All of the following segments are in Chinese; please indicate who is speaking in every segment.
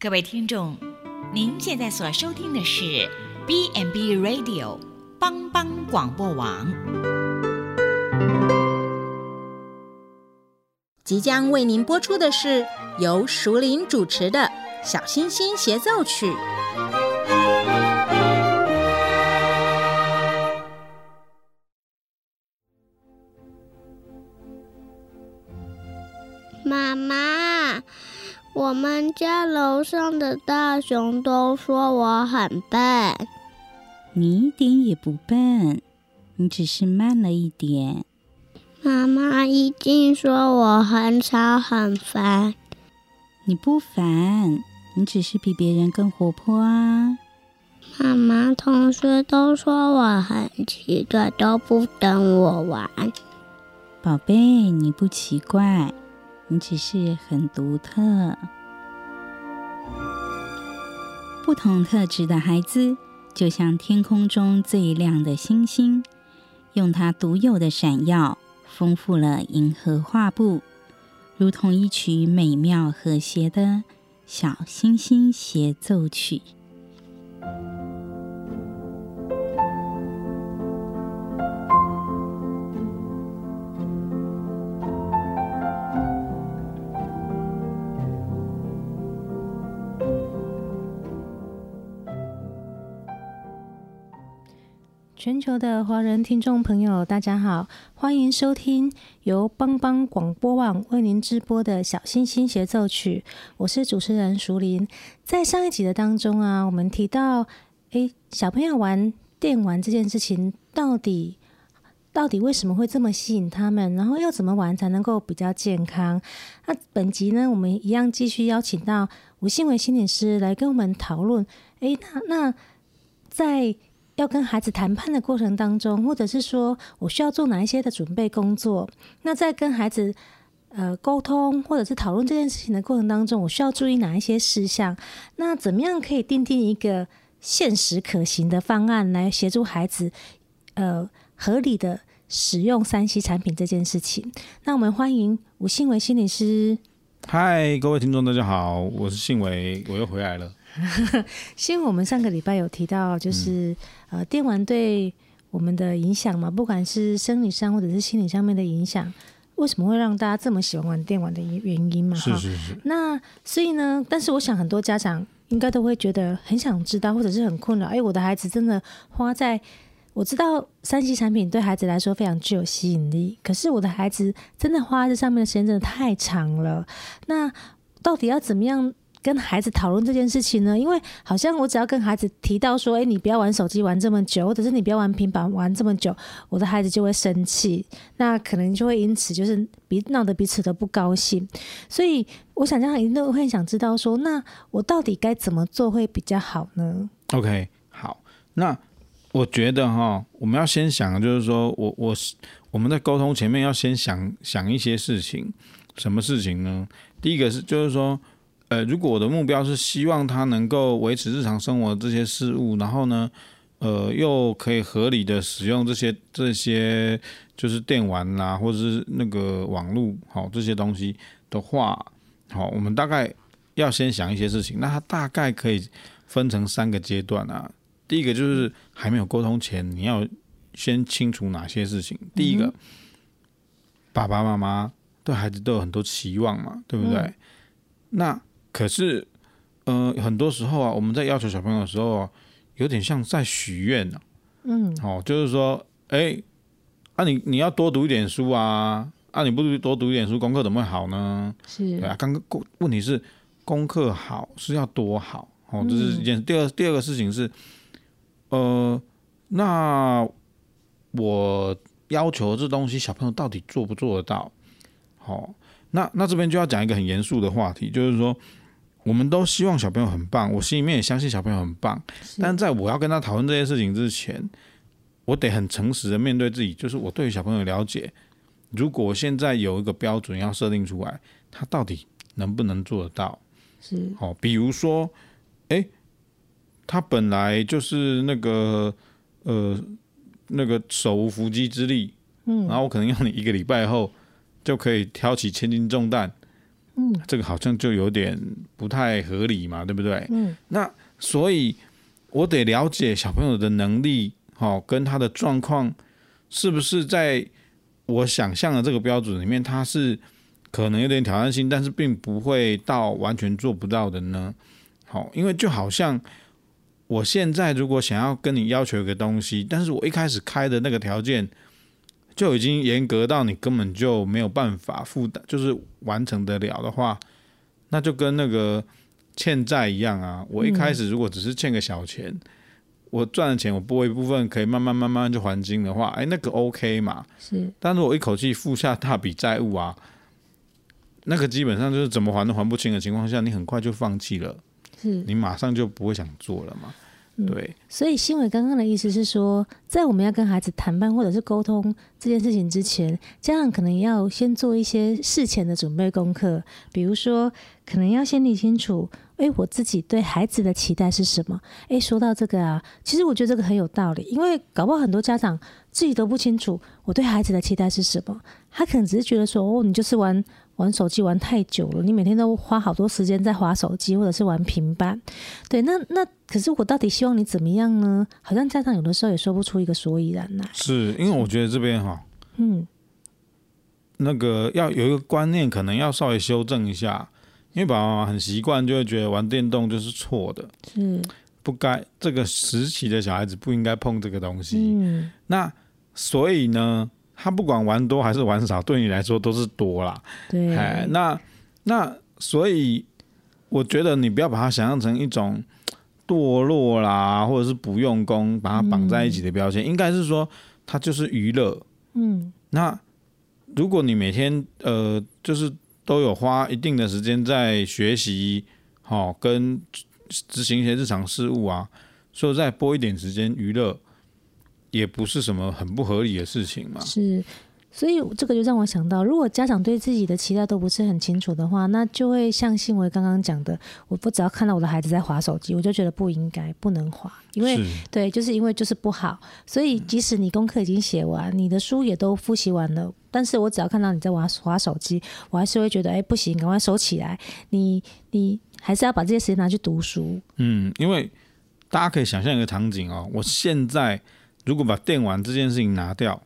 Speaker 1: 各位听众，您现在所收听的是 B n B Radio 帮帮广播网，
Speaker 2: 即将为您播出的是由熟林主持的《小星星协奏曲》。
Speaker 3: 妈妈。我们家楼上的大熊都说我很笨，
Speaker 4: 你一点也不笨，你只是慢了一点。
Speaker 3: 妈妈一定说我很吵很烦，
Speaker 4: 你不烦，你只是比别人更活泼啊。
Speaker 3: 妈妈，同学都说我很奇怪，都不等我玩。
Speaker 4: 宝贝，你不奇怪。你只是很独特，不同特质的孩子就像天空中最亮的星星，用它独有的闪耀，丰富了银河画布，如同一曲美妙和谐的小星星协奏曲。
Speaker 5: 全球的华人听众朋友，大家好，欢迎收听由帮帮广播网为您直播的小星星协奏曲。我是主持人淑铃。在上一集的当中啊，我们提到，诶，小朋友玩电玩这件事情，到底到底为什么会这么吸引他们？然后要怎么玩才能够比较健康？那本集呢，我们一样继续邀请到吴信伟心理师来跟我们讨论。诶，那那在要跟孩子谈判的过程当中，或者是说我需要做哪一些的准备工作？那在跟孩子呃沟通或者是讨论这件事情的过程当中，我需要注意哪一些事项？那怎么样可以定定一个现实可行的方案来协助孩子呃合理的使用三 C 产品这件事情？那我们欢迎吴信维心理师。
Speaker 6: 嗨，各位听众，大家好，我是信维，我又回来了。
Speaker 5: 因为我们上个礼拜有提到，就是、嗯、呃，电玩对我们的影响嘛，不管是生理上或者是心理上面的影响，为什么会让大家这么喜欢玩电玩的原因嘛？
Speaker 6: 是是是。
Speaker 5: 那所以呢，但是我想很多家长应该都会觉得很想知道，或者是很困扰。哎，我的孩子真的花在，我知道三 C 产品对孩子来说非常具有吸引力，可是我的孩子真的花在上面的时间真的太长了。那到底要怎么样？跟孩子讨论这件事情呢，因为好像我只要跟孩子提到说，哎，你不要玩手机玩这么久，或者是你不要玩平板玩这么久，我的孩子就会生气，那可能就会因此就是彼闹得彼此都不高兴。所以我想这样一定都会想知道说，那我到底该怎么做会比较好呢
Speaker 6: ？OK，好，那我觉得哈，我们要先想，就是说我我我们在沟通前面要先想想一些事情，什么事情呢？第一个是就是说。呃，如果我的目标是希望他能够维持日常生活这些事物，然后呢，呃，又可以合理的使用这些这些就是电玩啦、啊，或者是那个网络，好、哦、这些东西的话，好、哦，我们大概要先想一些事情。那它大概可以分成三个阶段啊。第一个就是还没有沟通前，你要先清楚哪些事情。第一个，嗯、爸爸妈妈对孩子都有很多期望嘛，对不对？嗯、那可是，呃，很多时候啊，我们在要求小朋友的时候啊，有点像在许愿呢。嗯，哦，就是说，哎、欸，啊你，你你要多读一点书啊，啊，你不多读一点书，功课怎么会好呢？是，对啊，刚刚功问题是功课好是要多好？哦，这是一件。嗯、第二第二个事情是，呃，那我要求这东西，小朋友到底做不做得到？好、哦，那那这边就要讲一个很严肃的话题，就是说。我们都希望小朋友很棒，我心里面也相信小朋友很棒。但在我要跟他讨论这些事情之前，我得很诚实的面对自己，就是我对于小朋友了解。如果我现在有一个标准要设定出来，他到底能不能做得到？是，好，比如说，哎，他本来就是那个呃那个手无缚鸡之力，嗯，然后我可能要你一个礼拜后就可以挑起千斤重担。
Speaker 5: 嗯，
Speaker 6: 这个好像就有点不太合理嘛，对不对？
Speaker 5: 嗯，
Speaker 6: 那所以我得了解小朋友的能力，好，跟他的状况是不是在我想象的这个标准里面，他是可能有点挑战性，但是并不会到完全做不到的呢？好，因为就好像我现在如果想要跟你要求一个东西，但是我一开始开的那个条件。就已经严格到你根本就没有办法负担，就是完成得了的话，那就跟那个欠债一样啊。我一开始如果只是欠个小钱，嗯、我赚的钱我拨一部分可以慢慢慢慢就还清的话，哎，那个 OK 嘛。
Speaker 5: 是。
Speaker 6: 但是我一口气付下大笔债务啊，那个基本上就是怎么还都还不清的情况下，你很快就放弃了，
Speaker 5: 是
Speaker 6: 你马上就不会想做了嘛。对、嗯，
Speaker 5: 所以新伟刚刚的意思是说，在我们要跟孩子谈判或者是沟通这件事情之前，家长可能要先做一些事前的准备功课，比如说，可能要先理清楚，诶，我自己对孩子的期待是什么？诶，说到这个啊，其实我觉得这个很有道理，因为搞不好很多家长自己都不清楚我对孩子的期待是什么，他可能只是觉得说，哦，你就是玩。玩手机玩太久了，你每天都花好多时间在划手机或者是玩平板，对，那那可是我到底希望你怎么样呢？好像家长有的时候也说不出一个所以然来。
Speaker 6: 是因为我觉得这边哈，嗯，那个要有一个观念，可能要稍微修正一下，因为爸爸妈妈很习惯，就会觉得玩电动就是错的，
Speaker 5: 是
Speaker 6: 不该这个时期的小孩子不应该碰这个东西。
Speaker 5: 嗯，
Speaker 6: 那所以呢？他不管玩多还是玩少，对你来说都是多啦。
Speaker 5: 对，
Speaker 6: 哎，那那所以我觉得你不要把它想象成一种堕落啦，或者是不用功，把它绑在一起的标签。嗯、应该是说，它就是娱乐。
Speaker 5: 嗯，
Speaker 6: 那如果你每天呃，就是都有花一定的时间在学习，好、哦，跟执行一些日常事务啊，所以再拨一点时间娱乐。也不是什么很不合理的事情嘛。
Speaker 5: 是，所以这个就让我想到，如果家长对自己的期待都不是很清楚的话，那就会像新维刚刚讲的，我不只要看到我的孩子在划手机，我就觉得不应该，不能划，因为对，就是因为就是不好。所以即使你功课已经写完，你的书也都复习完了，但是我只要看到你在玩滑手机，我还是会觉得，哎，不行，赶快收起来。你你还是要把这些时间拿去读书。
Speaker 6: 嗯，因为大家可以想象一个场景哦，我现在。如果把电玩这件事情拿掉，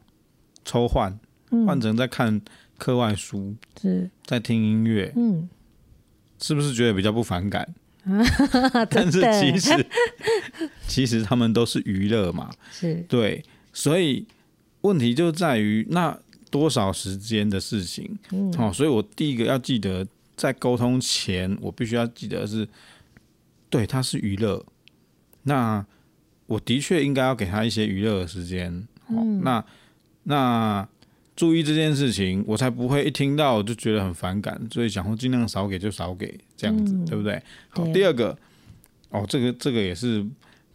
Speaker 6: 抽换，换成在看课外书，
Speaker 5: 是，
Speaker 6: 在听音乐，
Speaker 5: 嗯，
Speaker 6: 是不是觉得比较不反感？但是其实，其实他们都是娱乐嘛，
Speaker 5: 是。
Speaker 6: 对，所以问题就在于那多少时间的事情，
Speaker 5: 嗯，
Speaker 6: 好，所以我第一个要记得，在沟通前，我必须要记得是，对，它是娱乐，那。我的确应该要给他一些娱乐的时间，嗯，那那注意这件事情，我才不会一听到就觉得很反感，所以想说尽量少给就少给这样子，嗯，对不对？好，第二个，哦，这个这个也是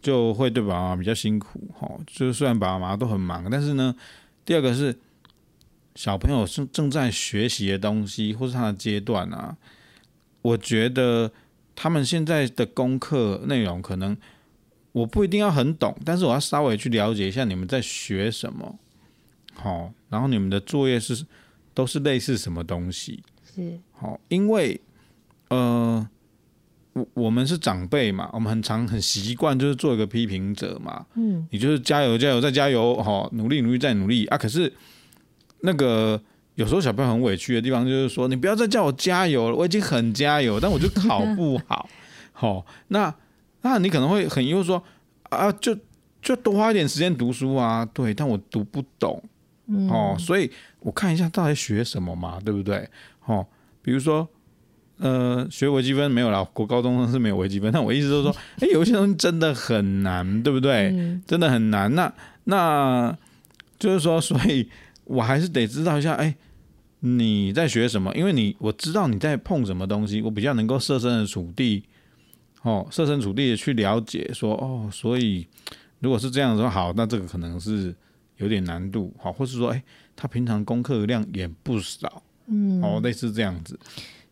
Speaker 6: 就会对爸爸妈妈比较辛苦，哦，就是虽然爸爸妈妈都很忙，但是呢，第二个是小朋友正正在学习的东西或是他的阶段啊，我觉得他们现在的功课内容可能。我不一定要很懂，但是我要稍微去了解一下你们在学什么，好，然后你们的作业是都是类似什么东西，
Speaker 5: 是。
Speaker 6: 好，因为呃，我我们是长辈嘛，我们很常很习惯就是做一个批评者嘛，
Speaker 5: 嗯，
Speaker 6: 你就是加油加油再加油，好，努力努力再努力。啊，可是那个有时候小朋友很委屈的地方就是说，你不要再叫我加油了，我已经很加油，但我就考不好，好，那。那你可能会很疑惑说啊，就就多花一点时间读书啊，对，但我读不懂，
Speaker 5: 嗯、
Speaker 6: 哦，所以我看一下到底学什么嘛，对不对？哦，比如说呃，学微积分没有啦，国高中生是没有微积分，但我意思就是说，哎，有些东西真的很难，对不对？
Speaker 5: 嗯、
Speaker 6: 真的很难。那那就是说，所以我还是得知道一下，哎，你在学什么？因为你我知道你在碰什么东西，我比较能够设身处地。哦，设身处地的去了解，说哦，所以如果是这样子说好，那这个可能是有点难度，好，或是说，哎，他平常功课量也不少，
Speaker 5: 嗯，
Speaker 6: 哦，类似这样子，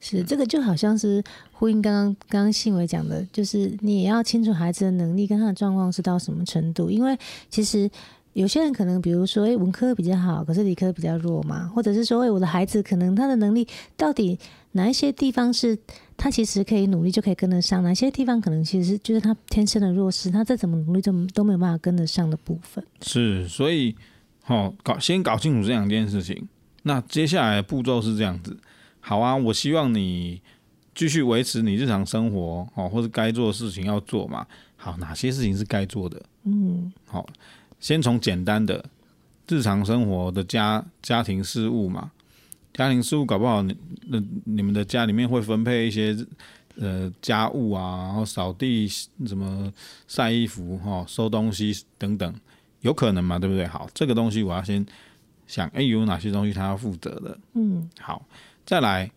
Speaker 5: 是这个就好像是呼应刚刚刚刚信伟讲的，就是你也要清楚孩子的能力跟他的状况是到什么程度，因为其实有些人可能比如说，哎，文科比较好，可是理科比较弱嘛，或者是说，哎，我的孩子可能他的能力到底。哪一些地方是他其实可以努力就可以跟得上，哪些地方可能其实就是他天生的弱势，他再怎么努力都都没有办法跟得上的部分。
Speaker 6: 是，所以好、哦、搞先搞清楚这两件事情。那接下来步骤是这样子，好啊，我希望你继续维持你日常生活哦，或者该做的事情要做嘛。好，哪些事情是该做的？嗯，好，先从简单的日常生活的家家庭事务嘛。家庭事务搞不好，你那你们的家里面会分配一些呃家务啊，然后扫地、什么晒衣服、哈收东西等等，有可能嘛？对不对？好，这个东西我要先想，哎，有哪些东西他要负责的？嗯，好，再来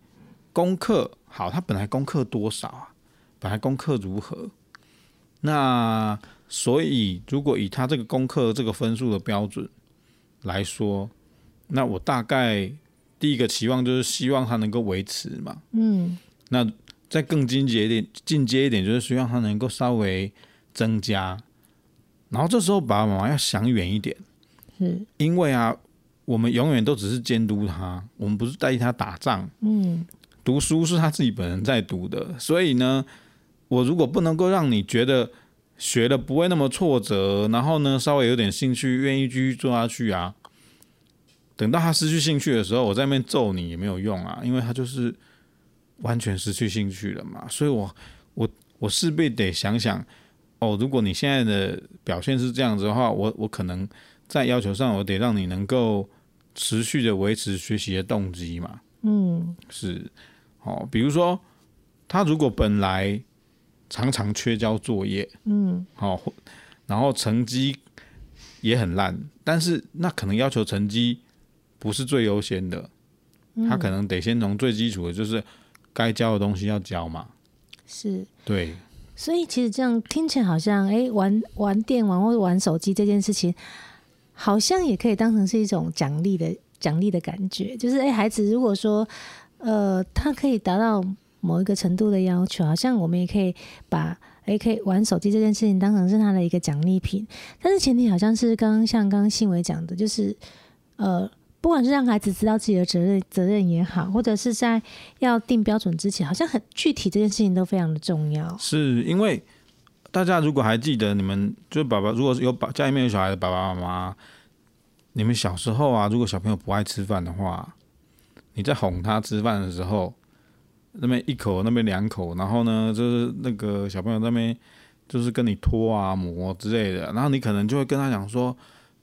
Speaker 6: 功课，好，他本来功课多少啊？本来功课如何？那所以，如果以他这个功课这个分数的标准来说，那我大概第一个期望就是希望他能够维持嘛。嗯。那再更进阶一点，进阶一点就是希望他能够稍微增加。然后这时候爸爸妈妈要想远一点，是因为啊，我们永远都只是监督他，我们不是代替他打仗。嗯。读书是他自己本人在读的，所以呢。我如果不能够让你觉得学的不会那么挫折，然后呢，稍微有点兴趣，愿意继续做下去啊，等到他失去兴趣的时候，我在那边揍你也没有用啊，因为他就是完全失去兴趣了嘛。所以我我我势必得想想，哦，如果你现在的表现是这样子的话，我我可能在要求上，我得让你能够持续的维持学习的动机嘛。嗯，是，哦，比如说他如果本来常常缺交作业，嗯，好，然后成绩也很烂，但是那可能要求成绩不是最优先的，他可能得先从最基础的，就是该教的东西要教嘛。
Speaker 5: 是，
Speaker 6: 对。
Speaker 5: 所以其实这样听起来好像，哎，玩玩电玩或者玩手机这件事情，好像也可以当成是一种奖励的奖励的感觉，就是哎，孩子如果说，呃，他可以达到。某一个程度的要求，好像我们也可以把诶，可以玩手机这件事情当成是他的一个奖励品。但是前提好像是刚刚像刚刚信伟讲的，就是呃，不管是让孩子知道自己的责任责任也好，或者是在要定标准之前，好像很具体这件事情都非常的重要。
Speaker 6: 是因为大家如果还记得，你们就是爸爸，如果有爸家里面有小孩的爸爸妈妈，你们小时候啊，如果小朋友不爱吃饭的话，你在哄他吃饭的时候。那边一口，那边两口，然后呢，就是那个小朋友那边就是跟你拖啊、磨之类的，然后你可能就会跟他讲说：“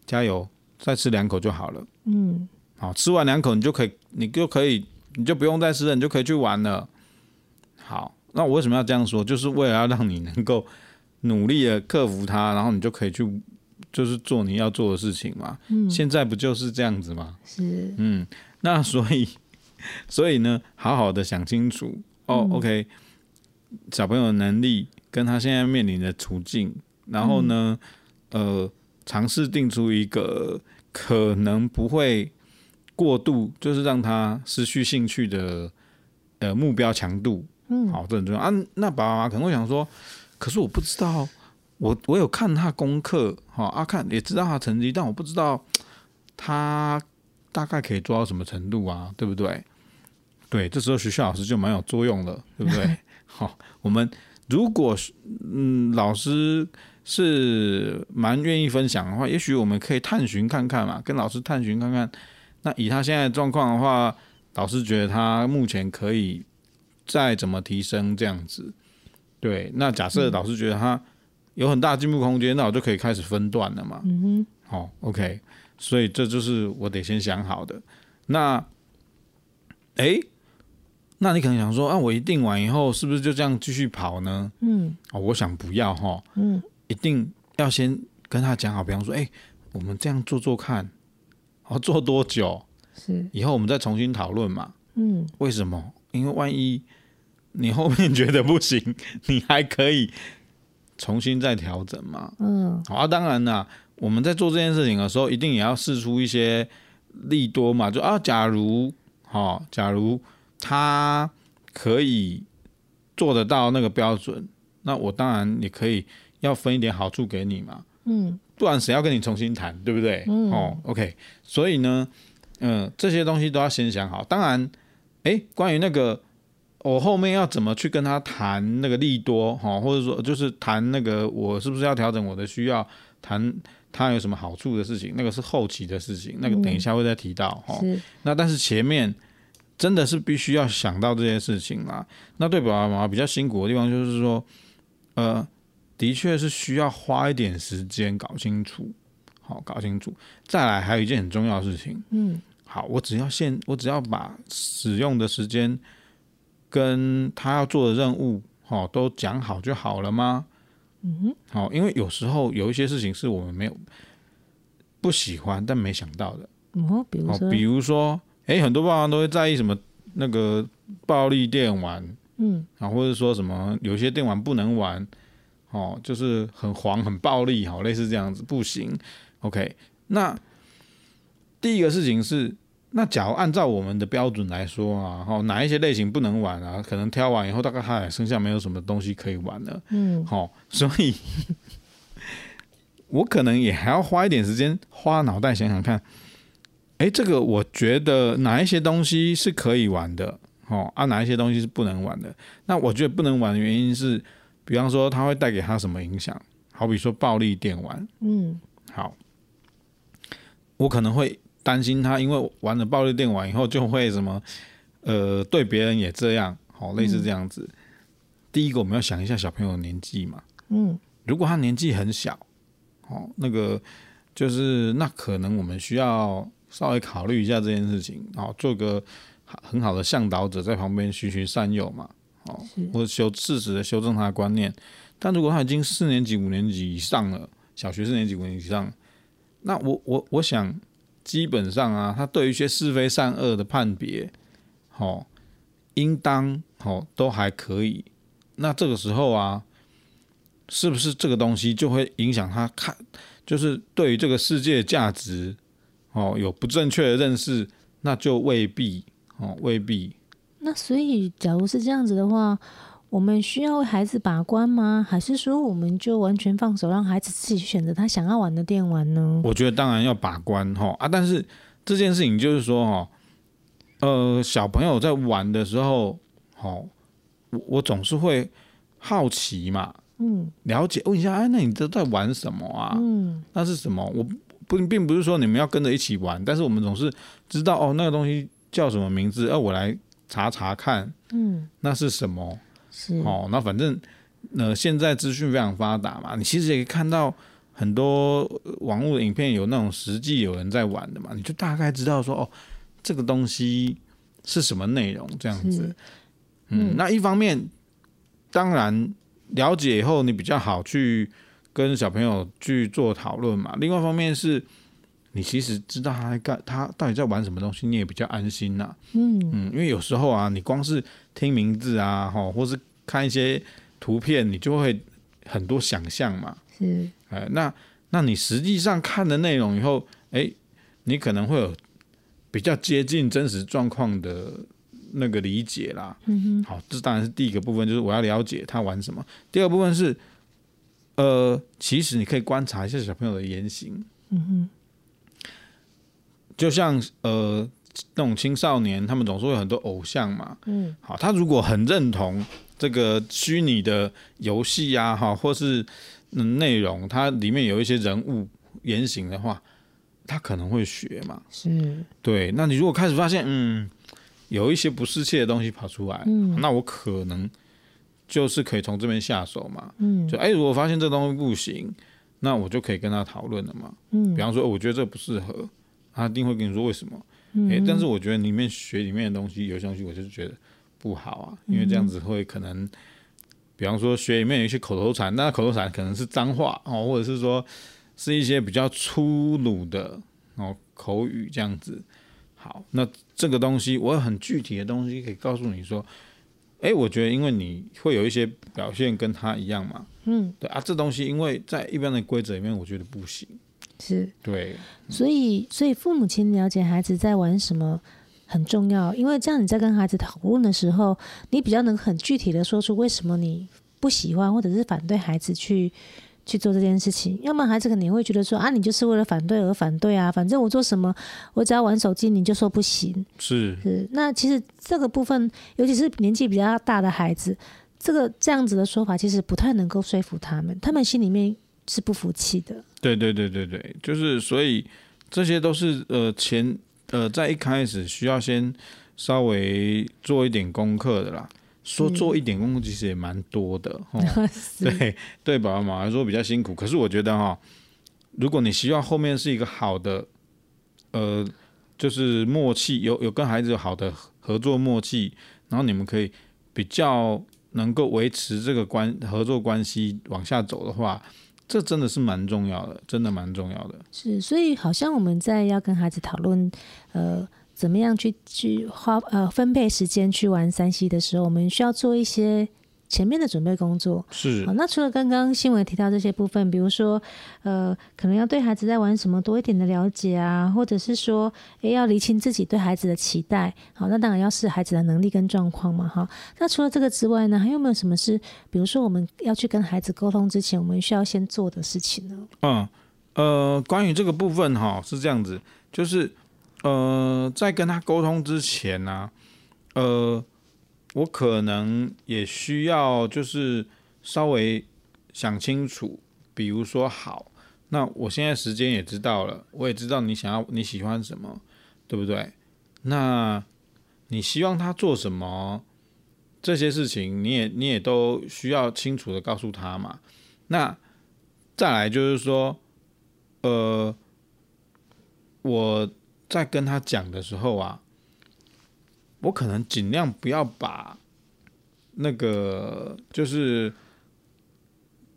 Speaker 6: 加油，再吃两口就好了。”嗯，好，吃完两口你就可以，你就可以，你就不用再吃了，你就可以去玩了。好，那我为什么要这样说？就是为了要让你能够努力的克服它，然后你就可以去，就是做你要做的事情嘛。嗯，现在不就是这样子吗？
Speaker 5: 是，
Speaker 6: 嗯，那所以。所以呢，好好的想清楚哦。OK，小朋友的能力跟他现在面临的处境，然后呢，呃，尝试定出一个可能不会过度，就是让他失去兴趣的呃目标强度。嗯，好，这很重要啊。那爸爸妈妈可能会想说，可是我不知道，我我有看他功课，哈啊，看也知道他成绩，但我不知道他。大概可以做到什么程度啊？对不对？对，这时候学校老师就蛮有作用了，对不对？好，我们如果嗯老师是蛮愿意分享的话，也许我们可以探寻看看嘛，跟老师探寻看看。那以他现在的状况的话，老师觉得他目前可以再怎么提升这样子。对，那假设老师觉得他有很大进步空间，那我就可以开始分段了嘛。嗯哼，好，OK。所以这就是我得先想好的。那，哎，那你可能想说啊，我一定完以后是不是就这样继续跑呢？嗯，哦，我想不要哈。嗯，一定要先跟他讲好，比方说，哎，我们这样做做看，好，做多久？是，以后我们再重新讨论嘛。嗯，为什么？因为万一你后面觉得不行，你还可以重新再调整嘛。嗯，好啊，当然啦。我们在做这件事情的时候，一定也要试出一些利多嘛，就啊，假如，哦，假如他可以做得到那个标准，那我当然也可以要分一点好处给你嘛，嗯，不然谁要跟你重新谈，对不对？嗯，哦，OK，所以呢，嗯，这些东西都要先想好。当然，诶，关于那个我后面要怎么去跟他谈那个利多哈，或者说就是谈那个我是不是要调整我的需要，谈他有什么好处的事情，那个是后期的事情，那个等一下会再提到哈。
Speaker 5: 是
Speaker 6: 那但是前面真的是必须要想到这些事情啦。那对爸爸妈妈比较辛苦的地方就是说，呃，的确是需要花一点时间搞清楚，好搞清楚。再来还有一件很重要的事情，
Speaker 5: 嗯，
Speaker 6: 好，我只要现我只要把使用的时间。跟他要做的任务，好，都讲好就好了吗？
Speaker 5: 嗯哼，
Speaker 6: 好，因为有时候有一些事情是我们没有不喜欢但没想到的。
Speaker 5: 哦，比如说，
Speaker 6: 比如说，哎，很多爸妈都会在意什么那个暴力电玩，
Speaker 5: 嗯，
Speaker 6: 啊，或者说什么有些电玩不能玩，哦，就是很黄很暴力，好，类似这样子不行。OK，那第一个事情是。那假如按照我们的标准来说啊，好，哪一些类型不能玩啊？可能挑完以后，大概他也剩下没有什么东西可以玩了。
Speaker 5: 嗯，
Speaker 6: 好，所以我可能也还要花一点时间，花脑袋想想看。哎，这个我觉得哪一些东西是可以玩的？哦，啊，哪一些东西是不能玩的？那我觉得不能玩的原因是，比方说它会带给他什么影响？好比说暴力电玩。
Speaker 5: 嗯，
Speaker 6: 好，我可能会。担心他因为玩了暴力电玩以后就会什么，呃，对别人也这样，好，类似这样子。嗯、第一个我们要想一下小朋友的年纪嘛，
Speaker 5: 嗯，
Speaker 6: 如果他年纪很小，哦，那个就是那可能我们需要稍微考虑一下这件事情，哦，做个很好的向导者在旁边循循善诱嘛，哦，或者修适时的修正他的观念。但如果他已经四年级、五年级以上了，小学四年级、五年级以上，那我我我想。基本上啊，他对于一些是非善恶的判别，好，应当好都还可以。那这个时候啊，是不是这个东西就会影响他看，就是对于这个世界价值，哦，有不正确的认识，那就未必哦，未必。
Speaker 5: 那所以，假如是这样子的话。我们需要为孩子把关吗？还是说我们就完全放手，让孩子自己去选择他想要玩的电玩呢？
Speaker 6: 我觉得当然要把关哈啊！但是这件事情就是说哈，呃，小朋友在玩的时候，好，我我总是会好奇嘛，
Speaker 5: 嗯，
Speaker 6: 了解问一下，哎，那你都在玩什么啊？
Speaker 5: 嗯，
Speaker 6: 那是什么？我不并不是说你们要跟着一起玩，但是我们总是知道哦，那个东西叫什么名字？呃，我来查查看，
Speaker 5: 嗯，
Speaker 6: 那是什么？
Speaker 5: 是
Speaker 6: 哦，那反正，呃，现在资讯非常发达嘛，你其实也可以看到很多网络影片，有那种实际有人在玩的嘛，你就大概知道说，哦，这个东西是什么内容这样子。嗯，嗯，那一方面，当然了解以后，你比较好去跟小朋友去做讨论嘛。另外一方面是，你其实知道他在干，他到底在玩什么东西，你也比较安心呐、啊。
Speaker 5: 嗯
Speaker 6: 嗯，因为有时候啊，你光是听名字啊，哈，或是看一些图片，你就会很多想象嘛。
Speaker 5: 是，
Speaker 6: 哎，那那你实际上看的内容以后，哎，你可能会有比较接近真实状况的那个理解啦。
Speaker 5: 嗯哼，
Speaker 6: 好，这当然是第一个部分，就是我要了解他玩什么。第二部分是，呃，其实你可以观察一下小朋友的言行。
Speaker 5: 嗯哼。
Speaker 6: 就像呃那种青少年，他们总是会有很多偶像嘛。
Speaker 5: 嗯，
Speaker 6: 好，他如果很认同这个虚拟的游戏呀，哈，或是嗯内容，它里面有一些人物言行的话，他可能会学嘛。
Speaker 5: 是，
Speaker 6: 对。那你如果开始发现，嗯，有一些不适切的东西跑出来，
Speaker 5: 嗯，
Speaker 6: 那我可能就是可以从这边下手嘛。
Speaker 5: 嗯，
Speaker 6: 就哎，如果发现这东西不行，那我就可以跟他讨论了嘛。
Speaker 5: 嗯，
Speaker 6: 比方说，我觉得这不适合。他一定会跟你说为什么？
Speaker 5: 嗯
Speaker 6: 欸、但是我觉得里面学里面的东西有些东西，我就是觉得不好啊，因为这样子会可能，比方说学里面有一些口头禅，那口头禅可能是脏话哦，或者是说是一些比较粗鲁的哦口语这样子。好，那这个东西我有很具体的东西可以告诉你说，哎、欸，我觉得因为你会有一些表现跟他一样嘛，
Speaker 5: 嗯，
Speaker 6: 对啊，这东西因为在一般的规则里面，我觉得不行。
Speaker 5: 是。
Speaker 6: 对，
Speaker 5: 所以所以父母亲了解孩子在玩什么很重要，因为这样你在跟孩子讨论的时候，你比较能很具体的说出为什么你不喜欢或者是反对孩子去去做这件事情，要么孩子可能也会觉得说啊，你就是为了反对而反对啊，反正我做什么，我只要玩手机，你就说不行。
Speaker 6: 是。
Speaker 5: 是，那其实这个部分，尤其是年纪比较大的孩子，这个这样子的说法，其实不太能够说服他们，他们心里面是不服气的。
Speaker 6: 对对对对对，就是所以这些都是呃前呃在一开始需要先稍微做一点功课的啦。说做一点功课其实也蛮多的，对 对，爸爸妈妈来说比较辛苦。可是我觉得哈，如果你希望后面是一个好的，呃，就是默契，有有跟孩子有好的合作默契，然后你们可以比较能够维持这个关合作关系往下走的话，这真的是蛮重要的，真的蛮重要的。
Speaker 5: 是，所以好像我们在要跟孩子讨论，呃。怎么样去去花呃分配时间去玩三 C 的时候，我们需要做一些前面的准备工作。
Speaker 6: 是。
Speaker 5: 好，那除了刚刚新闻提到这些部分，比如说呃，可能要对孩子在玩什么多一点的了解啊，或者是说，诶，要厘清自己对孩子的期待。好，那当然要视孩子的能力跟状况嘛。哈，那除了这个之外呢，还有没有什么是，比如说我们要去跟孩子沟通之前，我们需要先做的事情呢？
Speaker 6: 嗯，呃，关于这个部分哈，是这样子，就是。呃，在跟他沟通之前呢、啊，呃，我可能也需要就是稍微想清楚，比如说，好，那我现在时间也知道了，我也知道你想要你喜欢什么，对不对？那你希望他做什么？这些事情你也你也都需要清楚的告诉他嘛。那再来就是说，呃，我。在跟他讲的时候啊，我可能尽量不要把那个就是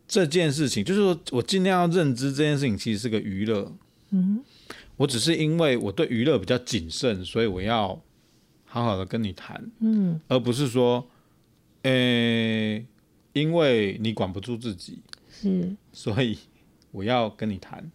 Speaker 6: 这件事情，就是说我尽量要认知这件事情其实是个娱乐。嗯，我只是因为我对娱乐比较谨慎，所以我要好好的跟你谈。嗯，而不是说，诶、欸，因为你管不住自己，是，所以我要跟你谈。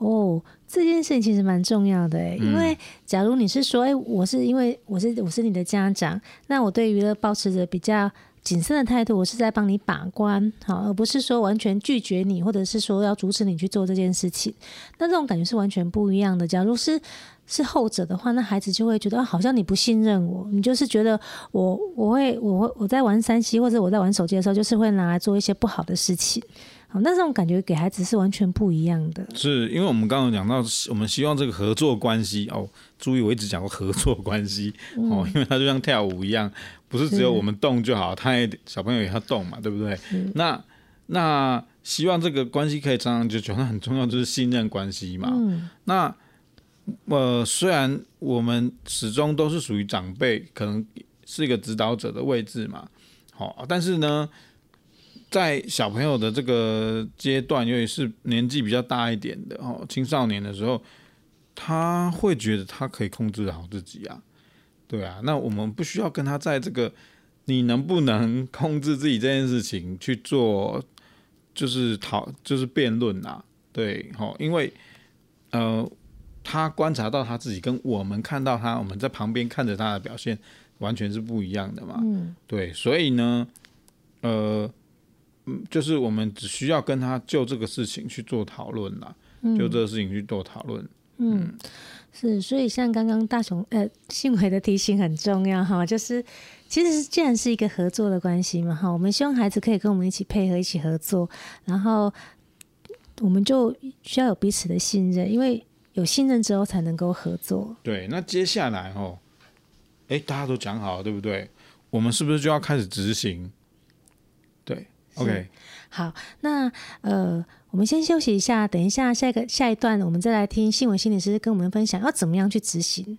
Speaker 5: 哦，这件事情其实蛮重要的诶，因为假如你是说，哎，我是因为我是我是你的家长，那我对娱乐保持着比较谨慎的态度，我是在帮你把关，好，而不是说完全拒绝你，或者是说要阻止你去做这件事情。那这种感觉是完全不一样的。假如是是后者的话，那孩子就会觉得好像你不信任我，你就是觉得我我会我会我在玩三 C 或者我在玩手机的时候，就是会拿来做一些不好的事情。好，那这种感觉给孩子是完全不一样的。
Speaker 6: 是因为我们刚刚讲到，我们希望这个合作关系哦，注意我一直讲过合作关系哦，因为它就像跳舞一样，不是只有我们动就好，他也小朋友也要动嘛，对不对？那那希望这个关系可以长长久久，那很重要就是信任关系嘛。嗯、那呃，虽然我们始终都是属于长辈，可能是一个指导者的位置嘛，好、哦，但是呢。在小朋友的这个阶段，尤其是年纪比较大一点的哦，青少年的时候，他会觉得他可以控制好自己啊，对啊，那我们不需要跟他在这个你能不能控制自己这件事情去做，就是讨就是辩论呐，对，哦，因为呃，他观察到他自己跟我们看到他，我们在旁边看着他的表现完全是不一样的嘛，嗯，对，所以呢，呃。就是我们只需要跟他就这个事情去做讨论啦，嗯、就这个事情去做讨论。嗯，
Speaker 5: 嗯是，所以像刚刚大雄呃信伟的提醒很重要哈，就是其实既然是一个合作的关系嘛哈，我们希望孩子可以跟我们一起配合，一起合作，然后我们就需要有彼此的信任，因为有信任之后才能够合作。
Speaker 6: 对，那接下来哦，哎，大家都讲好了，对不对？我们是不是就要开始执行？对。OK，
Speaker 5: 好，那呃，我们先休息一下，等一下下一个下一段，我们再来听新闻心理师跟我们分享要怎么样去执行。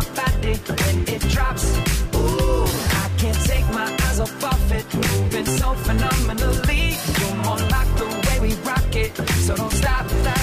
Speaker 7: when it drops. Ooh, I can't take my eyes off of it, moving so phenomenally. You're more like the way we rock it, so don't stop, stop, stop.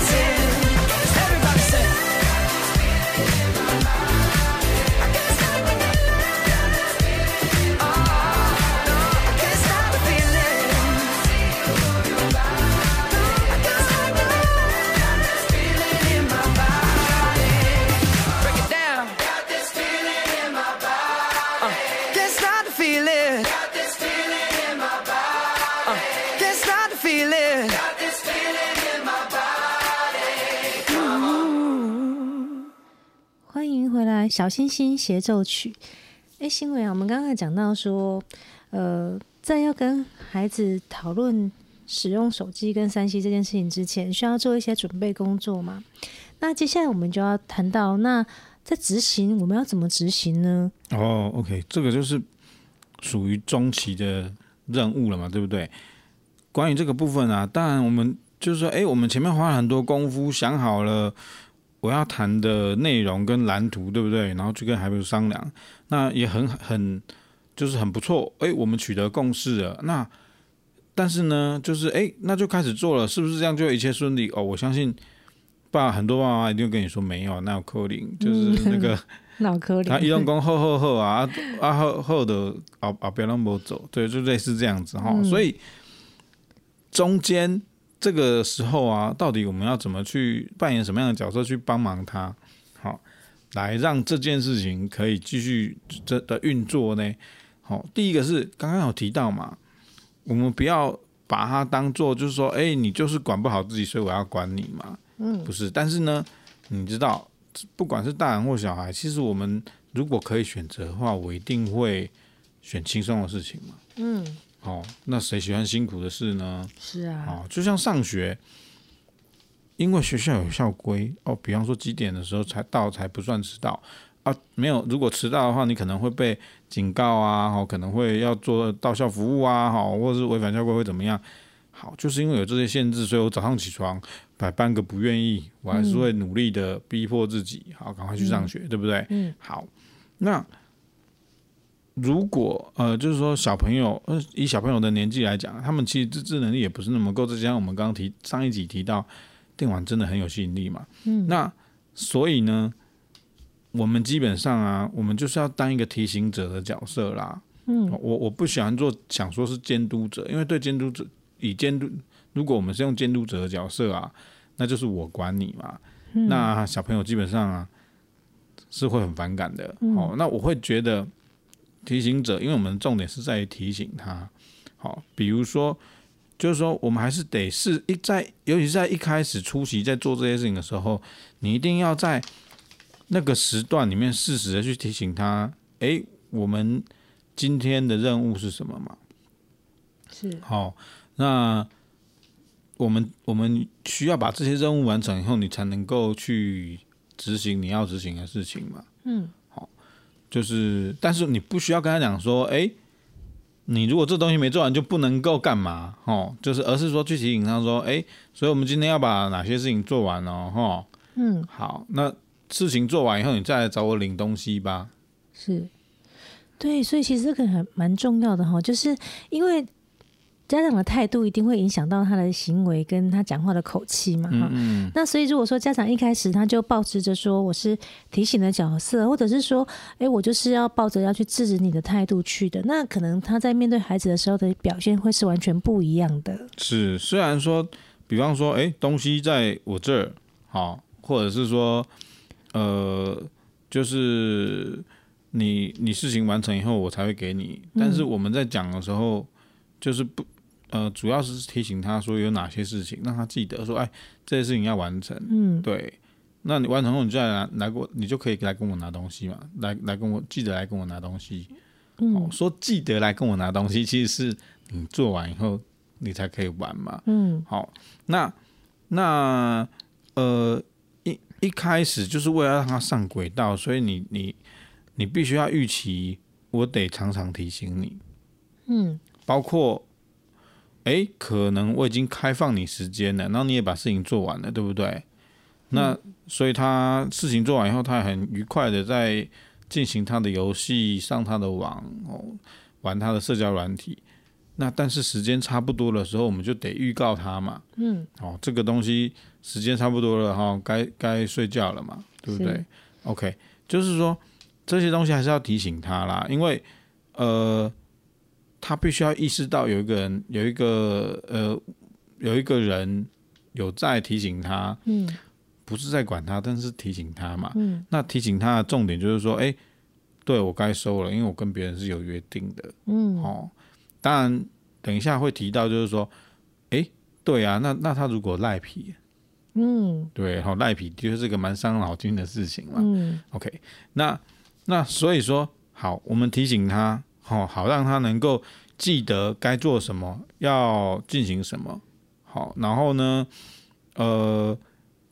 Speaker 7: Dancing.
Speaker 5: 小星星协奏曲》。哎，新伟啊，我们刚才讲到说，呃，在要跟孩子讨论使用手机跟三 C 这件事情之前，需要做一些准备工作嘛？那接下来我们就要谈到，那在执行，我们要怎么执行呢？
Speaker 6: 哦，OK，这个就是属于中期的任务了嘛，对不对？关于这个部分啊，当然我们就是说，哎，我们前面花了很多功夫，想好了我要谈的内容跟蓝图，对不对？然后去跟孩子商量，那也很很就是很不错，哎，我们取得共识了。那但是呢，就是哎，那就开始做了，是不是这样就一切顺利？哦，我相信爸很多爸妈一定会跟你说没有，那有可能就是那个。
Speaker 5: 脑壳里，
Speaker 6: 他一动工后后后啊啊后后的啊啊别那么走，对，就类似这样子哈、嗯。所以中间这个时候啊，到底我们要怎么去扮演什么样的角色去帮忙他，好，来让这件事情可以继续这的运作呢？好，第一个是刚刚有提到嘛，我们不要把它当做就是说，哎，你就是管不好自己，所以我要管你嘛，嗯，不是。但是呢，你知道。不管是大人或小孩，其实我们如果可以选择的话，我一定会选轻松的事情嘛。嗯，哦，那谁喜欢辛苦的事呢？
Speaker 5: 是啊，
Speaker 6: 哦，就像上学，因为学校有校规哦，比方说几点的时候才到才不算迟到啊，没有，如果迟到的话，你可能会被警告啊，哦，可能会要做到校服务啊，好，或者是违反校规会怎么样？好，就是因为有这些限制，所以我早上起床。百般个不愿意，我还是会努力的逼迫自己，嗯、好，赶快去上学，嗯、对不对？嗯，好。那如果呃，就是说小朋友，呃，以小朋友的年纪来讲，他们其实自制能力也不是那么够。再加上我们刚刚提上一集提到，电玩真的很有吸引力嘛。嗯。那所以呢，我们基本上啊，我们就是要当一个提醒者的角色啦。嗯。我我不喜欢做，想说是监督者，因为对监督者以监督。如果我们是用监督者的角色啊，那就是我管你嘛。嗯、那小朋友基本上啊是会很反感的。嗯、哦，那我会觉得提醒者，因为我们重点是在于提醒他。好、哦，比如说，就是说，我们还是得是一在，尤其是在一开始出席在做这些事情的时候，你一定要在那个时段里面适时的去提醒他。诶，我们今天的任务是什么嘛？
Speaker 5: 是
Speaker 6: 好，那我们我们需要把这些任务完成以后，你才能够去执行你要执行的事情嘛。
Speaker 5: 嗯，
Speaker 6: 好，就是，但是你不需要跟他讲说，哎，你如果这东西没做完就不能够干嘛？哦，就是，而是说去提醒他说，哎，所以我们今天要把哪些事情做完哦，哈，
Speaker 5: 嗯，
Speaker 6: 好，那事情做完以后，你再来找我领东西吧。
Speaker 5: 是，对，所以其实这个很蛮重要的哈，就是因为。家长的态度一定会影响到他的行为跟他讲话的口气嘛，哈、嗯嗯。那所以如果说家长一开始他就抱持着说我是提醒的角色，或者是说，哎，我就是要抱着要去制止你的态度去的，那可能他在面对孩子的时候的表现会是完全不一样的。
Speaker 6: 是，虽然说，比方说，哎，东西在我这儿，好，或者是说，呃，就是你你事情完成以后我才会给你，但是我们在讲的时候就是不。呃，主要是提醒他说有哪些事情，让他记得说，哎，这些事情要完成。嗯，对。那你完成后，你就来拿来过，你就可以来跟我拿东西嘛，来来跟我记得来跟我拿东西。嗯，哦，说记得来跟我拿东西，其实是你做完以后你才可以玩嘛。嗯，好，那那呃一一开始就是为了让他上轨道，所以你你你必须要预期，我得常常提醒你。嗯，包括。哎，可能我已经开放你时间了，然后你也把事情做完了，对不对？那所以他事情做完以后，他很愉快的在进行他的游戏，上他的网哦，玩他的社交软体。那但是时间差不多的时候，我们就得预告他嘛。嗯，哦，这个东西时间差不多了哈，该该睡觉了嘛，对不对？OK，就是说这些东西还是要提醒他啦，因为呃。他必须要意识到有一个人，有一个呃，有一个人有在提醒他，嗯，不是在管他，但是提醒他嘛，嗯，那提醒他的重点就是说，哎、欸，对我该收了，因为我跟别人是有约定的，嗯，哦，当然等一下会提到，就是说，哎、欸，对啊，那那他如果赖皮，嗯，对，好赖皮就是个蛮伤脑筋的事情嘛，嗯，OK，那那所以说，好，我们提醒他。好好让他能够记得该做什么，要进行什么。好，然后呢，呃，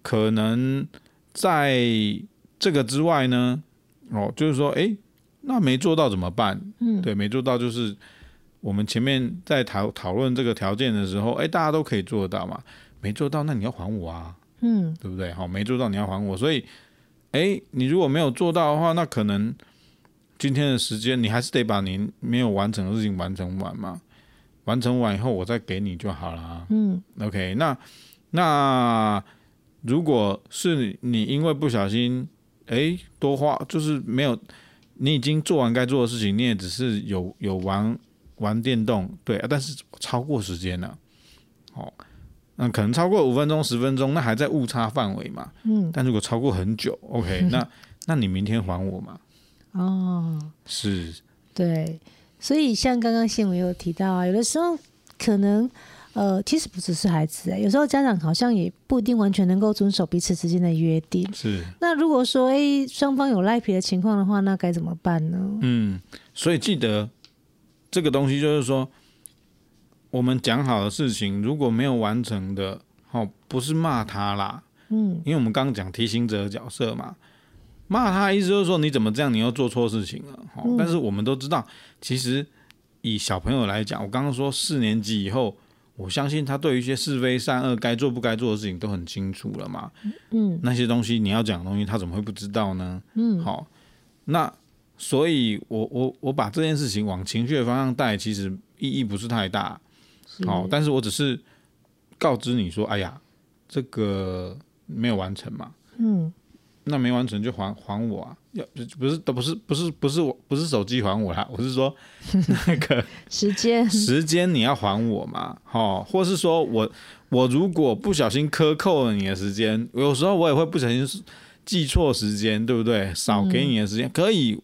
Speaker 6: 可能在这个之外呢，哦，就是说，哎，那没做到怎么办？嗯，对，没做到就是我们前面在讨讨论这个条件的时候，哎，大家都可以做到嘛。没做到，那你要还我啊，嗯，对不对？好，没做到你要还我，所以，哎，你如果没有做到的话，那可能。今天的时间，你还是得把你没有完成的事情完成完嘛。完成完以后，我再给你就好了。嗯，OK 那。那那如果是你因为不小心，哎，多花就是没有，你已经做完该做的事情，你也只是有有玩玩电动，对，但是超过时间了。哦，那可能超过五分钟、十分钟，那还在误差范围嘛。嗯。但如果超过很久，OK，那那你明天还我嘛？
Speaker 5: 哦，
Speaker 6: 是，
Speaker 5: 对，所以像刚刚新闻有提到啊，有的时候可能，呃，其实不只是孩子，有时候家长好像也不一定完全能够遵守彼此之间的约定。
Speaker 6: 是，
Speaker 5: 那如果说，哎，双方有赖皮的情况的话，那该怎么办呢？
Speaker 6: 嗯，所以记得这个东西就是说，我们讲好的事情如果没有完成的，哦，不是骂他啦，嗯，因为我们刚刚讲提醒者的角色嘛。骂他意思就是说，你怎么这样？你又做错事情了。嗯、但是我们都知道，其实以小朋友来讲，我刚刚说四年级以后，我相信他对于一些是非善恶、该做不该做的事情都很清楚了嘛。嗯，那些东西你要讲的东西，他怎么会不知道呢？嗯，好，那所以我我我把这件事情往情绪的方向带，其实意义不是太大。好，但是我只是告知你说，哎呀，这个没有完成嘛。嗯。那没完成就还还我啊！要不是都不是不是不是我不是手机还我啦，我是说 那个
Speaker 5: 时间
Speaker 6: 时间你要还我嘛？哦，或是说我我如果不小心克扣了你的时间，有时候我也会不小心记错时间，对不对？少给你的时间、嗯、可以，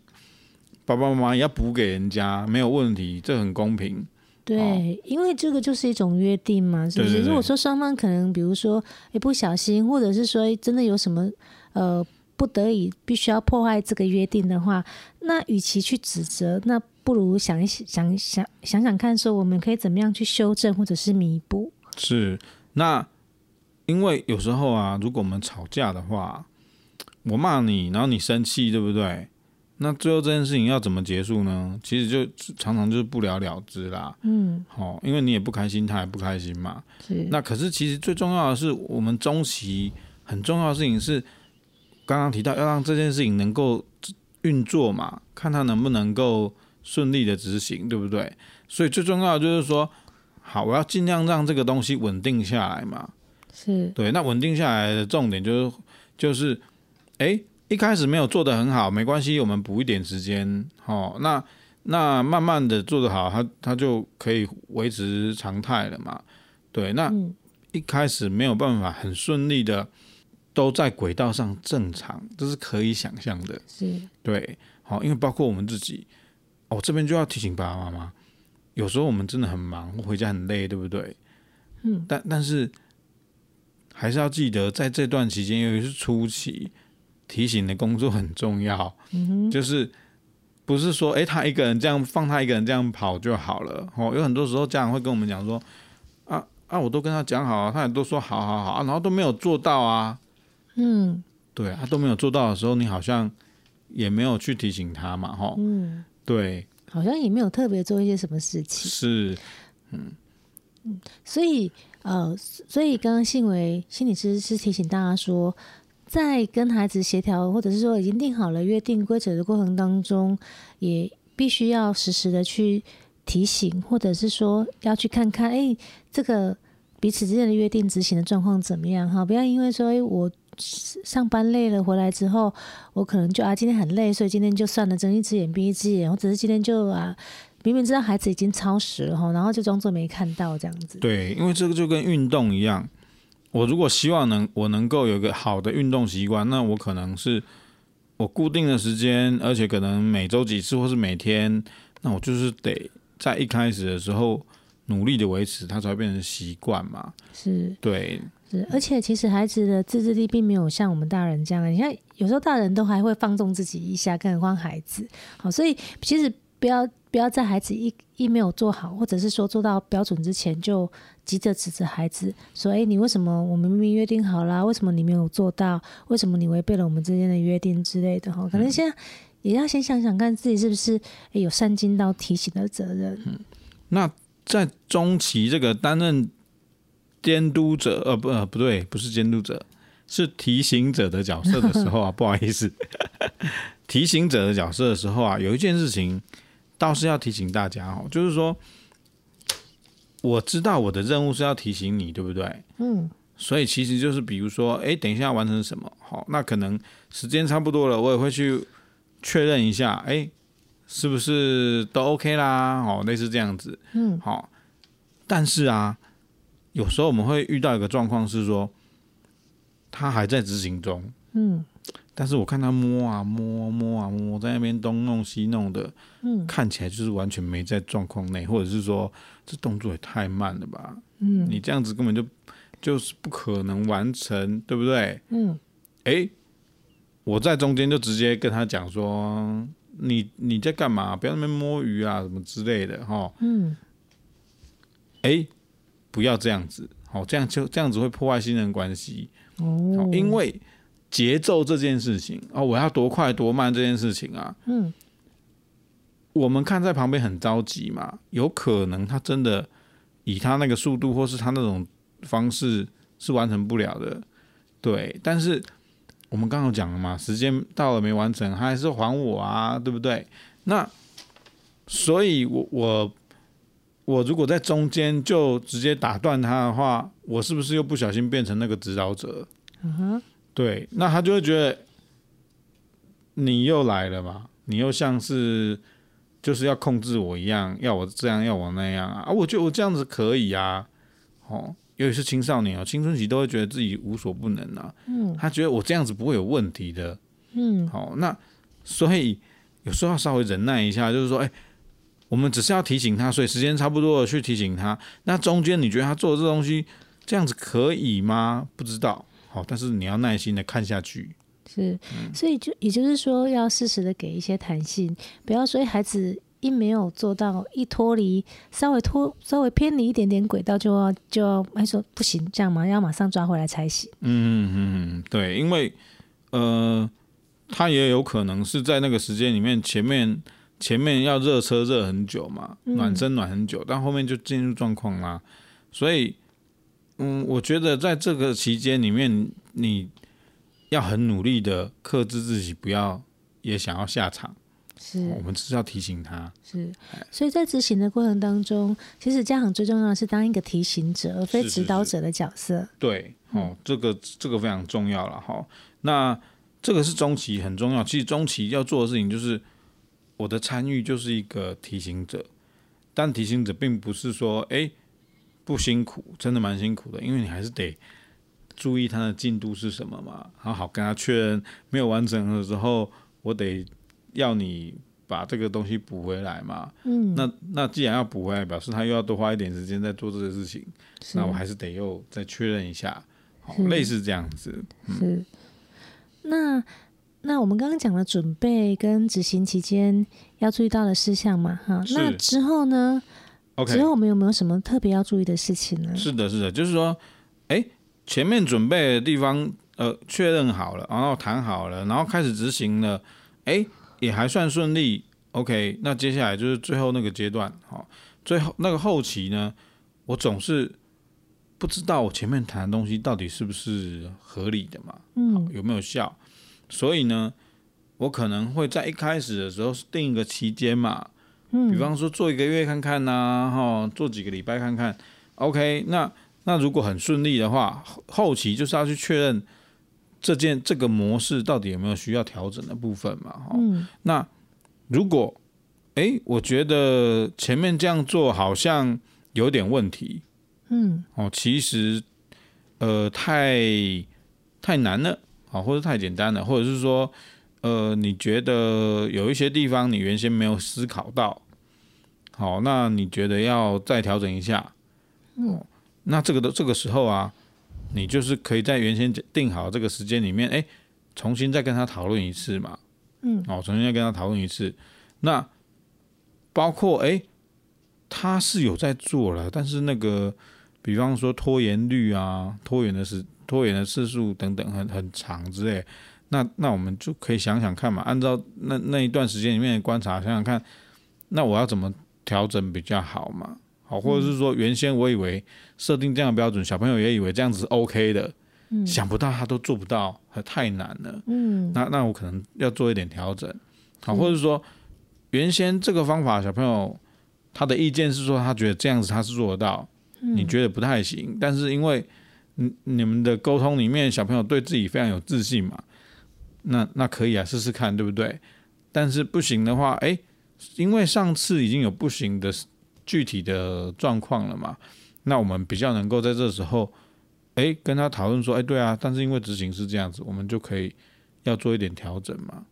Speaker 6: 爸爸妈妈也要补给人家，没有问题，这很公平。
Speaker 5: 对、哦，因为这个就是一种约定嘛，是不是？对对对，如果说双方可能比如说一不小心，或者是说真的有什么呃。不得已必须要破坏这个约定的话，那与其去指责，那不如想一想，想想想想看，说我们可以怎么样去修正或者是弥补。
Speaker 6: 是，那因为有时候啊，如果我们吵架的话，我骂你，然后你生气，对不对？那最后这件事情要怎么结束呢？其实就常常就是不了了之啦。嗯，好，因为你也不开心，他也不开心嘛。是。那可是其实最重要的是，我们中期很重要的事情是，刚刚提到要让这件事情能够运作嘛，看它能不能够顺利的执行，对不对？所以最重要的就是说，好，我要尽量让这个东西稳定下来嘛。
Speaker 5: 是。对，
Speaker 6: 那稳定下来的重点就是就是，哎。一开始没有做得很好，没关系，我们补一点时间，哦，那那慢慢的做得好，它它就可以维持常态了嘛。对，那一开始没有办法很顺利的都在轨道上正常，这是可以想象的。
Speaker 5: 是，
Speaker 6: 对，好，因为包括我们自己，哦，这边就要提醒爸爸妈妈，有时候我们真的很忙，回家很累，对不对？嗯，但但是还是要记得，在这段期间，尤其是初期。提醒的工作很重要，嗯、就是不是说，哎、欸，他一个人这样放他一个人这样跑就好了。哦，有很多时候家长会跟我们讲说，啊啊，我都跟他讲好啊，他也都说好好好啊，然后都没有做到啊。嗯，对，他都没有做到的时候，你好像也没有去提醒他嘛，哈。嗯，对，
Speaker 5: 好像也没有特别做一些什么事情。
Speaker 6: 是，嗯
Speaker 5: 嗯，所以呃，所以刚刚信维心理师是提醒大家说。在跟孩子协调，或者是说已经定好了约定规则的过程当中，也必须要实时的去提醒，或者是说要去看看，哎，这个彼此之间的约定执行的状况怎么样？哈，不要因为说，哎，我上班累了回来之后，我可能就啊今天很累，所以今天就算了，睁一只眼闭一只眼，我只是今天就啊明明知道孩子已经超时了哈，然后就装作没看到这样子。
Speaker 6: 对，因为这个就跟运动一样。我如果希望能我能够有一个好的运动习惯，那我可能是我固定的时间，而且可能每周几次或是每天，那我就是得在一开始的时候努力的维持，它才会变成习惯嘛。
Speaker 5: 是，
Speaker 6: 对，
Speaker 5: 是，而且其实孩子的自制力并没有像我们大人这样，你看有时候大人都还会放纵自己一下，更何况孩子。好，所以其实不要。不要在孩子一一没有做好，或者是说做到标准之前，就急着指责孩子，说：“哎，你为什么我们明明约定好了，为什么你没有做到？为什么你违背了我们之间的约定之类的？”哈，可能现在也要先想想看自己是不是有善尽到提醒的责任。
Speaker 6: 嗯，那在中期这个担任监督者，呃，不，呃，不对，不是监督者，是提醒者的角色的时候啊，不好意思，提醒者的角色的时候啊，有一件事情。倒是要提醒大家哦，就是说，我知道我的任务是要提醒你，对不对？嗯，所以其实就是比如说，哎，等一下要完成什么？好，那可能时间差不多了，我也会去确认一下，哎，是不是都 OK 啦？哦，类似这样子，嗯，好。但是啊，有时候我们会遇到一个状况是说，他还在执行中，嗯。但是我看他摸啊摸摸啊摸，在那边东弄西弄的，嗯，看起来就是完全没在状况内，或者是说这动作也太慢了吧，嗯，你这样子根本就就是不可能完成，对不对？嗯，哎，我在中间就直接跟他讲说，你你在干嘛？不要那边摸鱼啊，什么之类的，哈，嗯，哎，不要这样子，好，这样就这样子会破坏信任关系，哦，因为。节奏这件事情哦，我要多快多慢这件事情啊，嗯，我们看在旁边很着急嘛，有可能他真的以他那个速度或是他那种方式是完成不了的，对。但是我们刚刚讲了嘛，时间到了没完成，他还是还我啊，对不对？那所以我，我我我如果在中间就直接打断他的话，我是不是又不小心变成那个指导者？嗯哼。对，那他就会觉得你又来了嘛，你又像是就是要控制我一样，要我这样，要我那样啊！啊，我觉得我这样子可以啊，哦，尤其是青少年啊，青春期都会觉得自己无所不能啊，嗯，他觉得我这样子不会有问题的，嗯，好，那所以有时候要稍微忍耐一下，就是说，哎，我们只是要提醒他，所以时间差不多了去提醒他。那中间你觉得他做的这东西这样子可以吗？不知道。好，但是你要耐心的看下去。
Speaker 5: 是，所以就也就是说，要适时的给一些弹性，不要说孩子一没有做到，一脱离稍微脱稍微偏离一点点轨道，就要就要还说不行，这样嘛，要马上抓回来才行。
Speaker 6: 嗯嗯嗯，对，因为呃，他也有可能是在那个时间里面，前面前面要热车热很久嘛，暖身暖很久，嗯、但后面就进入状况啦，所以嗯，我觉得在这个期间里面，你。要很努力的克制自己，不要也想要下场。
Speaker 5: 是，
Speaker 6: 我们只是要提醒他。
Speaker 5: 是，所以在执行的过程当中，其实家长最重要的是当一个提醒者，而非指导者的角色。是是是对，哦，这个这个非常重要了哈。那这个是中期很重要。其实中期要做的事情就是，我的参与就是一个提醒者，但提醒者并不是说，哎，不辛苦，真的蛮辛苦的，因为你还是得。注意他的进度是什么嘛？好好跟他确认，没有完成的时候，我得要你把这个东西补回来嘛。嗯，那那既然要补回来，表示他又要多花一点时间在做这个事情，那我还是得又再确认一下，好，类似这样子。嗯、是。那那我们刚刚讲了准备跟执行期间要注意到的事项嘛？哈，那之后呢？OK，之后我们有没有什么特别要注意的事情呢？
Speaker 6: 是的，是的，就是说，哎、欸。前面准备的地方，呃，确认好了，然后谈好了，然后开始执行了，哎，也还算顺利。OK，那接下来就是最后那个阶段，好，最后那个后期呢，我总是不知道我前面谈的东西到底是不是合理的嘛，嗯，有没有效？所以呢，我可能会在一开始的时候定一个期间嘛，嗯，比方说做一个月看看呐，哈，做几个礼拜看看，OK，那。那如果很顺利的话，后期就是要去确认这件这个模式到底有没有需要调整的部分嘛？嗯。那如果哎，我觉得前面这样做好像有点问题，嗯，哦，其实呃太太难了，啊，或者太简单了，或者是说呃你觉得有一些地方你原先没有思考到，好，那你觉得要再调整一下，嗯。那这个的这个时候啊，你就是可以在原先定好这个时间里面，哎，重新再跟他讨论一次嘛，嗯，哦，重新再跟他讨论一次。那包括哎，他是有在做了，但是那个，比方说拖延率啊，拖延的时拖延的次数等等很很长之类，那那我们就可以想想看嘛，按照那那一段时间里面的观察，想想看，那我要怎么调整比较好嘛？好，或者是说原先我以为设定这样的标准，小朋友也以为这样子是 OK 的，嗯，想不到他都做不到，太难了，嗯，那那我可能要做一点调整，好，或者是说原先这个方法小朋友他的意见是说他觉得这样子他是做得到，你觉得不太行，但是因为你你们的沟通里面小朋友对自己非常有自信嘛，那那可以啊，试试看，对不对？但是不行的话，哎，因为上次已经有不行的。具体的状况了嘛？那我们比较能够在这时候，哎，跟他讨论说，哎，对啊，但是因为执行是这样子，我们就可以要做一点调整嘛。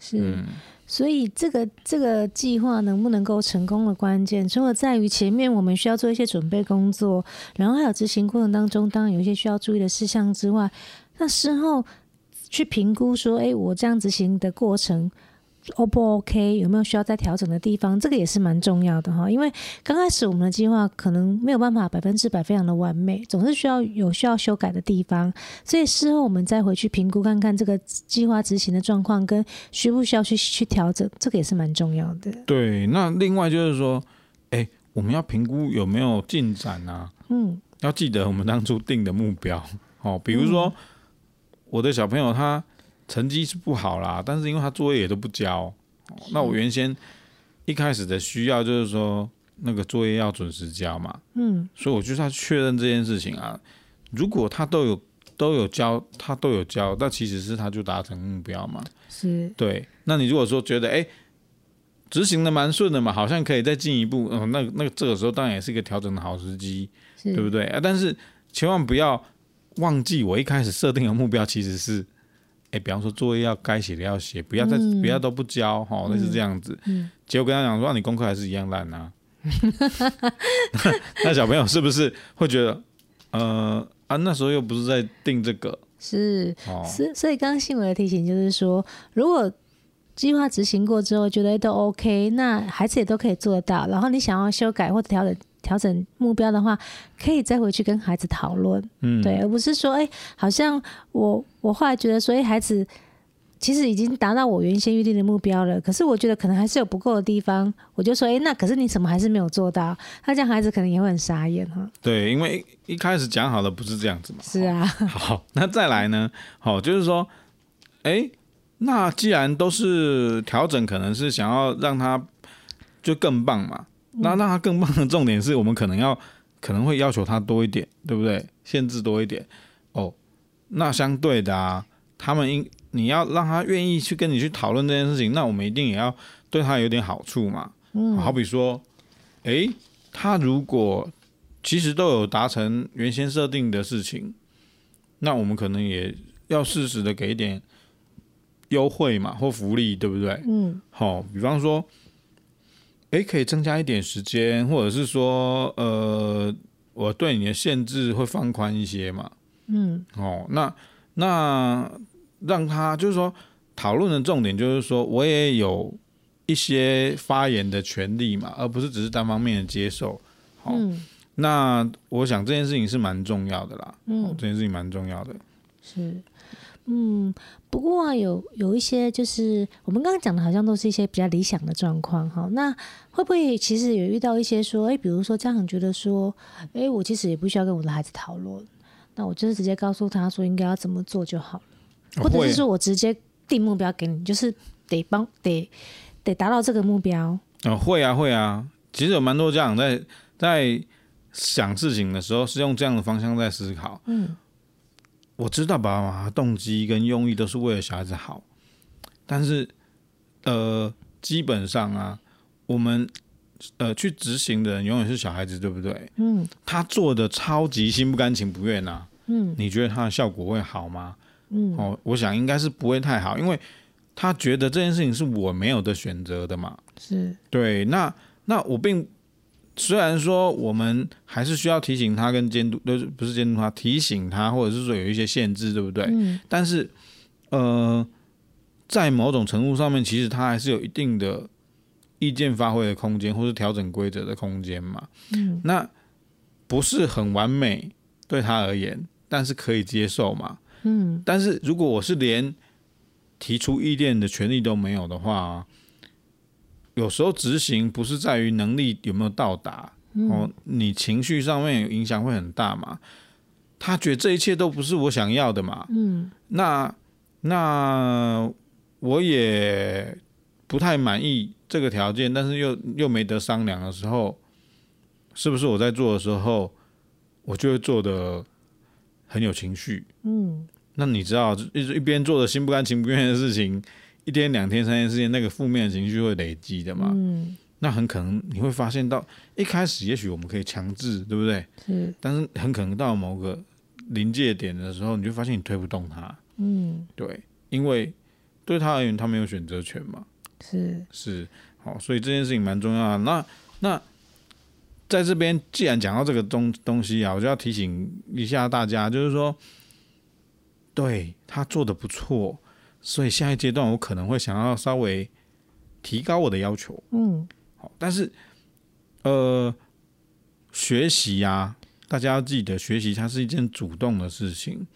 Speaker 5: 是，嗯、所以这个这个计划能不能够成功的关键，除了在于前面我们需要做一些准备工作，然后还有执行过程当中，当然有一些需要注意的事项之外，那事后去评估说，哎，我这样执行的过程。O 不 OK？有没有需要再调整的地方？这个也是蛮重要的哈。因为刚开始我们的计划可能没有办法百分之百非常的完美，总是需要有需要修改的地方。所以事后我们再回去评估看看这个计划执行的状况跟需不需要去去调整，这个也是蛮重要的。
Speaker 6: 对，那另外就是说，哎，我们要评估有没有进展啊？嗯，要记得我们当初定的目标哦。比如说，嗯、我的小朋友他。成绩是不好啦，但是因为他作业也都不交，那我原先一开始的需要就是说那个作业要准时交嘛，嗯，所以我就是要确认这件事情啊。如果他都有都有交，他都有交，那其实是他就达成目标嘛，是对。那你如果说觉得哎执行的蛮顺的嘛，好像可以再进一步，嗯，那那个这个时候当然也是一个调整的好时机，对不对啊？但是千万不要忘记我一开始设定的目标其实是。哎，比方说作业要该写的要写，不要再、嗯、不要都不交哈，那、嗯、是这样子。嗯、结果跟他讲说，你功课还是一样烂啊。那小朋友是不是会觉得，呃啊，那时候又不是在定这个
Speaker 5: 是，
Speaker 6: 哦，
Speaker 5: 是，所以刚刚新闻的提醒就是说，如果计划执行过之后觉得都 OK，那孩子也都可以做得到。然后你想要修改或者调整调整目标的话，可以再回去跟孩子讨论，
Speaker 6: 嗯，
Speaker 5: 对，而不是说，哎、欸，好像我我后来觉得说，哎、欸，孩子。其实已经达到我原先预定的目标了，可是我觉得可能还是有不够的地方，我就说，哎，那可是你怎么还是没有做到？那这样孩子可能也会很傻眼哈。
Speaker 6: 对，因为一开始讲好的不是这样子嘛。
Speaker 5: 是啊。
Speaker 6: 好，那再来呢？好，就是说，哎，那既然都是调整，可能是想要让他就更棒嘛。那让他更棒的重点是我们可能要 可能会要求他多一点，对不对？限制多一点。哦，那相对的啊，他们应。你要让他愿意去跟你去讨论这件事情，那我们一定也要对他有点好处嘛。嗯，好比说，诶，他如果其实都有达成原先设定的事情，那我们可能也要适时的给一点优惠嘛，或福利，对不对？嗯，好，比方说，诶，可以增加一点时间，或者是说，呃，我对你的限制会放宽一些嘛。嗯，哦，那那。让他就是说，讨论的重点就是说，我也有一些发言的权利嘛，而不是只是单方面的接受。好，嗯、那我想这件事情是蛮重要的啦。嗯，这件事情蛮重要的。
Speaker 5: 是，嗯，不过啊，有有一些就是我们刚刚讲的，好像都是一些比较理想的状况。哈，那会不会其实也遇到一些说，哎，比如说家长觉得说，哎，我其实也不需要跟我的孩子讨论，那我就是直接告诉他说应该要怎么做就好了。或者是说我直接定目标给你，就是得帮得得达到这个目标。
Speaker 6: 哦，会啊会啊，其实有蛮多家长在在想事情的时候是用这样的方向在思考。嗯，我知道爸爸妈妈动机跟用意都是为了小孩子好，但是呃，基本上啊，我们呃去执行的人永远是小孩子，对不对？嗯，他做的超级心不甘情不愿啊。嗯，你觉得他的效果会好吗？嗯，哦，我想应该是不会太好，因为他觉得这件事情是我没有的选择的嘛。是，对，那那我并虽然说我们还是需要提醒他跟监督，都不是监督他，提醒他，或者是说有一些限制，对不对？嗯。但是，呃，在某种程度上面，其实他还是有一定的意见发挥的空间，或是调整规则的空间嘛。嗯。那不是很完美对他而言，但是可以接受嘛。嗯，但是如果我是连提出意见的权利都没有的话，有时候执行不是在于能力有没有到达，哦，你情绪上面影响会很大嘛。他觉得这一切都不是我想要的嘛。嗯，那那我也不太满意这个条件，但是又又没得商量的时候，是不是我在做的时候，我就会做的。很有情绪，嗯，那你知道，一一边做的心不甘情不愿的事情，一天、两天、三天、四天，那个负面的情绪会累积的嘛，嗯，那很可能你会发现到一开始，也许我们可以强制，对不对？是，但是很可能到某个临界点的时候，你就发现你推不动他，嗯，对，因为对他而言，他没有选择权嘛，是。是，好，所以这件事情蛮重要的。那那。在这边，既然讲到这个东东西啊，我就要提醒一下大家，就是说，对他做的不错，所以下一阶段我可能会想要稍微提高我的要求。嗯，好，但是呃，学习呀、啊，大家要记得，学习它是一件主动的事情，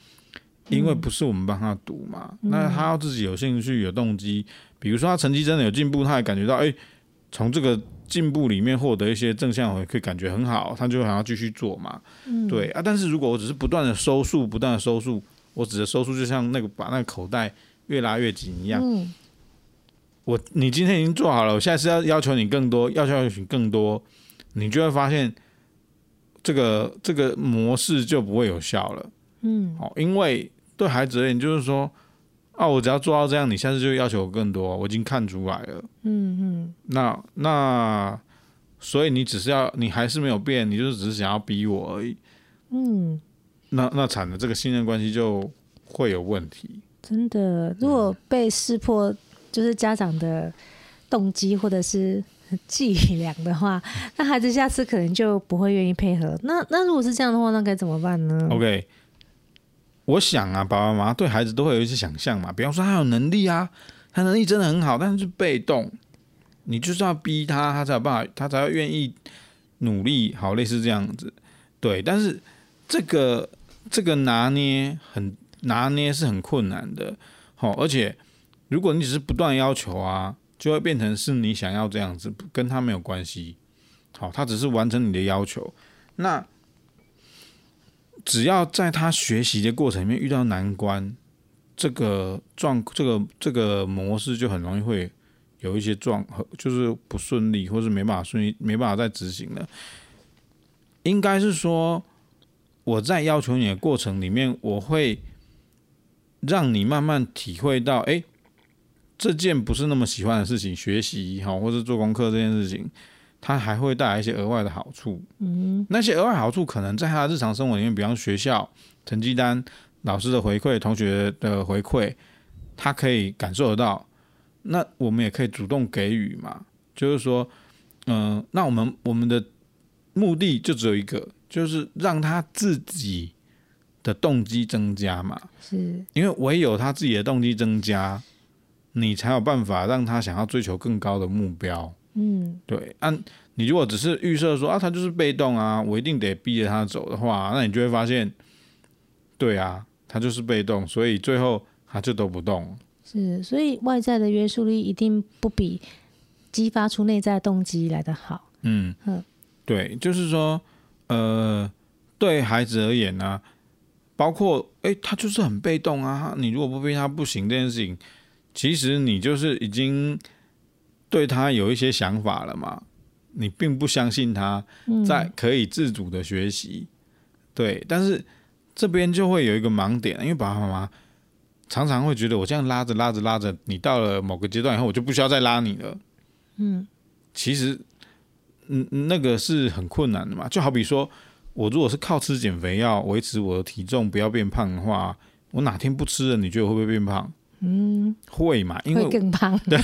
Speaker 6: 因为不是我们帮他读嘛，嗯、那他要自己有兴趣、有动机，比如说他成绩真的有进步，他也感觉到，哎，从这个。进步里面获得一些正向回馈，感觉很好，他就会想要继续做嘛。嗯、对啊，但是如果我只是不断的收束，不断的收束，我只的收束就像那个把那个口袋越拉越紧一样。嗯、我你今天已经做好了，我下次要要求你更多，要求你更多，你就会发现这个这个模式就不会有效了。嗯，好，因为对孩子而言，就是说。啊，我只要做到这样，你下次就要求我更多，我已经看出来了。嗯嗯，那那所以你只是要，你还是没有变，你就是只是想要逼我而已。嗯，那那惨了，这个信任关系就会有问题。
Speaker 5: 真的，如果被识破，就是家长的动机或者是伎俩的话，那孩子下次可能就不会愿意配合。那那如果是这样的话，那该怎么办呢
Speaker 6: ？OK。我想啊，爸爸妈妈对孩子都会有一些想象嘛，比方说他有能力啊，他能力真的很好，但是被动，你就是要逼他，他才有办法，他才会愿意努力，好，类似这样子，对。但是这个这个拿捏很拿捏是很困难的，好，而且如果你只是不断要求啊，就会变成是你想要这样子，跟他没有关系，好，他只是完成你的要求，那。只要在他学习的过程里面遇到难关，这个状这个这个模式就很容易会有一些状，就是不顺利，或是没办法顺利，没办法再执行了。应该是说，我在要求你的过程里面，我会让你慢慢体会到，哎，这件不是那么喜欢的事情，学习好，或是做功课这件事情。它还会带来一些额外的好处，嗯，那些额外好处可能在他的日常生活里面，比方学校成绩单、老师的回馈、同学的回馈，他可以感受得到。那我们也可以主动给予嘛，就是说，嗯、呃，那我们我们的目的就只有一个，就是让他自己的动机增加嘛，是因为唯有他自己的动机增加，你才有办法让他想要追求更高的目标。嗯，对，按、啊、你如果只是预设说啊，他就是被动啊，我一定得逼着他走的话，那你就会发现，对啊，他就是被动，所以最后他就都不动。
Speaker 5: 是，所以外在的约束力一定不比激发出内在动机来的好。嗯嗯，
Speaker 6: 对，就是说，呃，对孩子而言呢、啊，包括哎、欸，他就是很被动啊，你如果不逼他不行这件事情，其实你就是已经。对他有一些想法了嘛？你并不相信他在可以自主的学习，嗯、对。但是这边就会有一个盲点，因为爸爸妈妈常常会觉得我这样拉着拉着拉着，你到了某个阶段以后，我就不需要再拉你了。嗯，其实，嗯，那个是很困难的嘛。就好比说，我如果是靠吃减肥药维持我的体重不要变胖的话，我哪天不吃了，你觉得会不会变胖？嗯，会嘛？因
Speaker 5: 为更胖。
Speaker 6: 对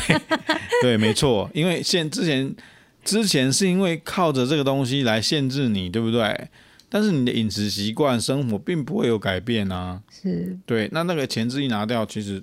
Speaker 6: 对，没错。因为现之前之前是因为靠着这个东西来限制你，对不对？但是你的饮食习惯、生活并不会有改变啊。是。对，那那个前置一拿掉，其实。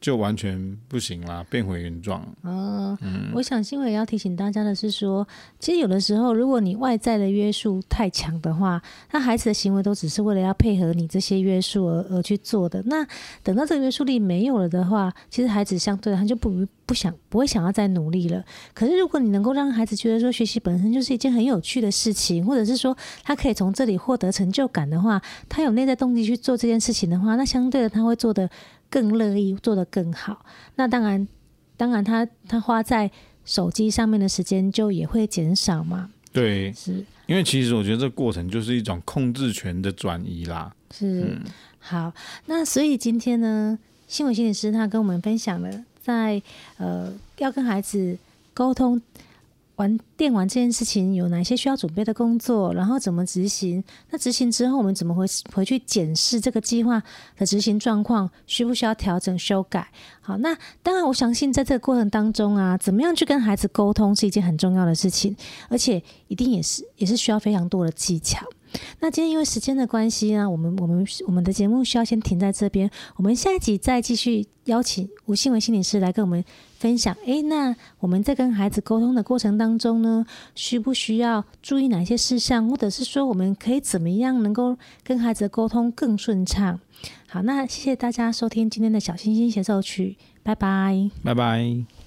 Speaker 6: 就完全不行啦，变回原状。
Speaker 5: 哦，嗯，我想新伟要提醒大家的是说，其实有的时候，如果你外在的约束太强的话，那孩子的行为都只是为了要配合你这些约束而而去做的。那等到这个约束力没有了的话，其实孩子相对他就不不想不会想要再努力了。可是如果你能够让孩子觉得说学习本身就是一件很有趣的事情，或者是说他可以从这里获得成就感的话，他有内在动机去做这件事情的话，那相对的他会做的。更乐意做得更好，那当然，当然他他花在手机上面的时间就也会减少嘛。
Speaker 6: 对，是因为其实我觉得这过程就是一种控制权的转移啦。
Speaker 5: 是，嗯、好，那所以今天呢，新闻心理师他跟我们分享了在呃要跟孩子沟通。玩电玩这件事情有哪些需要准备的工作？然后怎么执行？那执行之后，我们怎么回回去检视这个计划的执行状况？需不需要调整修改？好，那当然，我相信在这个过程当中啊，怎么样去跟孩子沟通是一件很重要的事情，而且一定也是也是需要非常多的技巧。那今天因为时间的关系呢，我们我们我们的节目需要先停在这边，我们下一集再继续邀请吴信文心理师来跟我们分享。诶，那我们在跟孩子沟通的过程当中呢，需不需要注意哪些事项，或者是说我们可以怎么样能够跟孩子沟通更顺畅？好，那谢谢大家收听今天的小星星协奏曲，拜拜，
Speaker 6: 拜拜。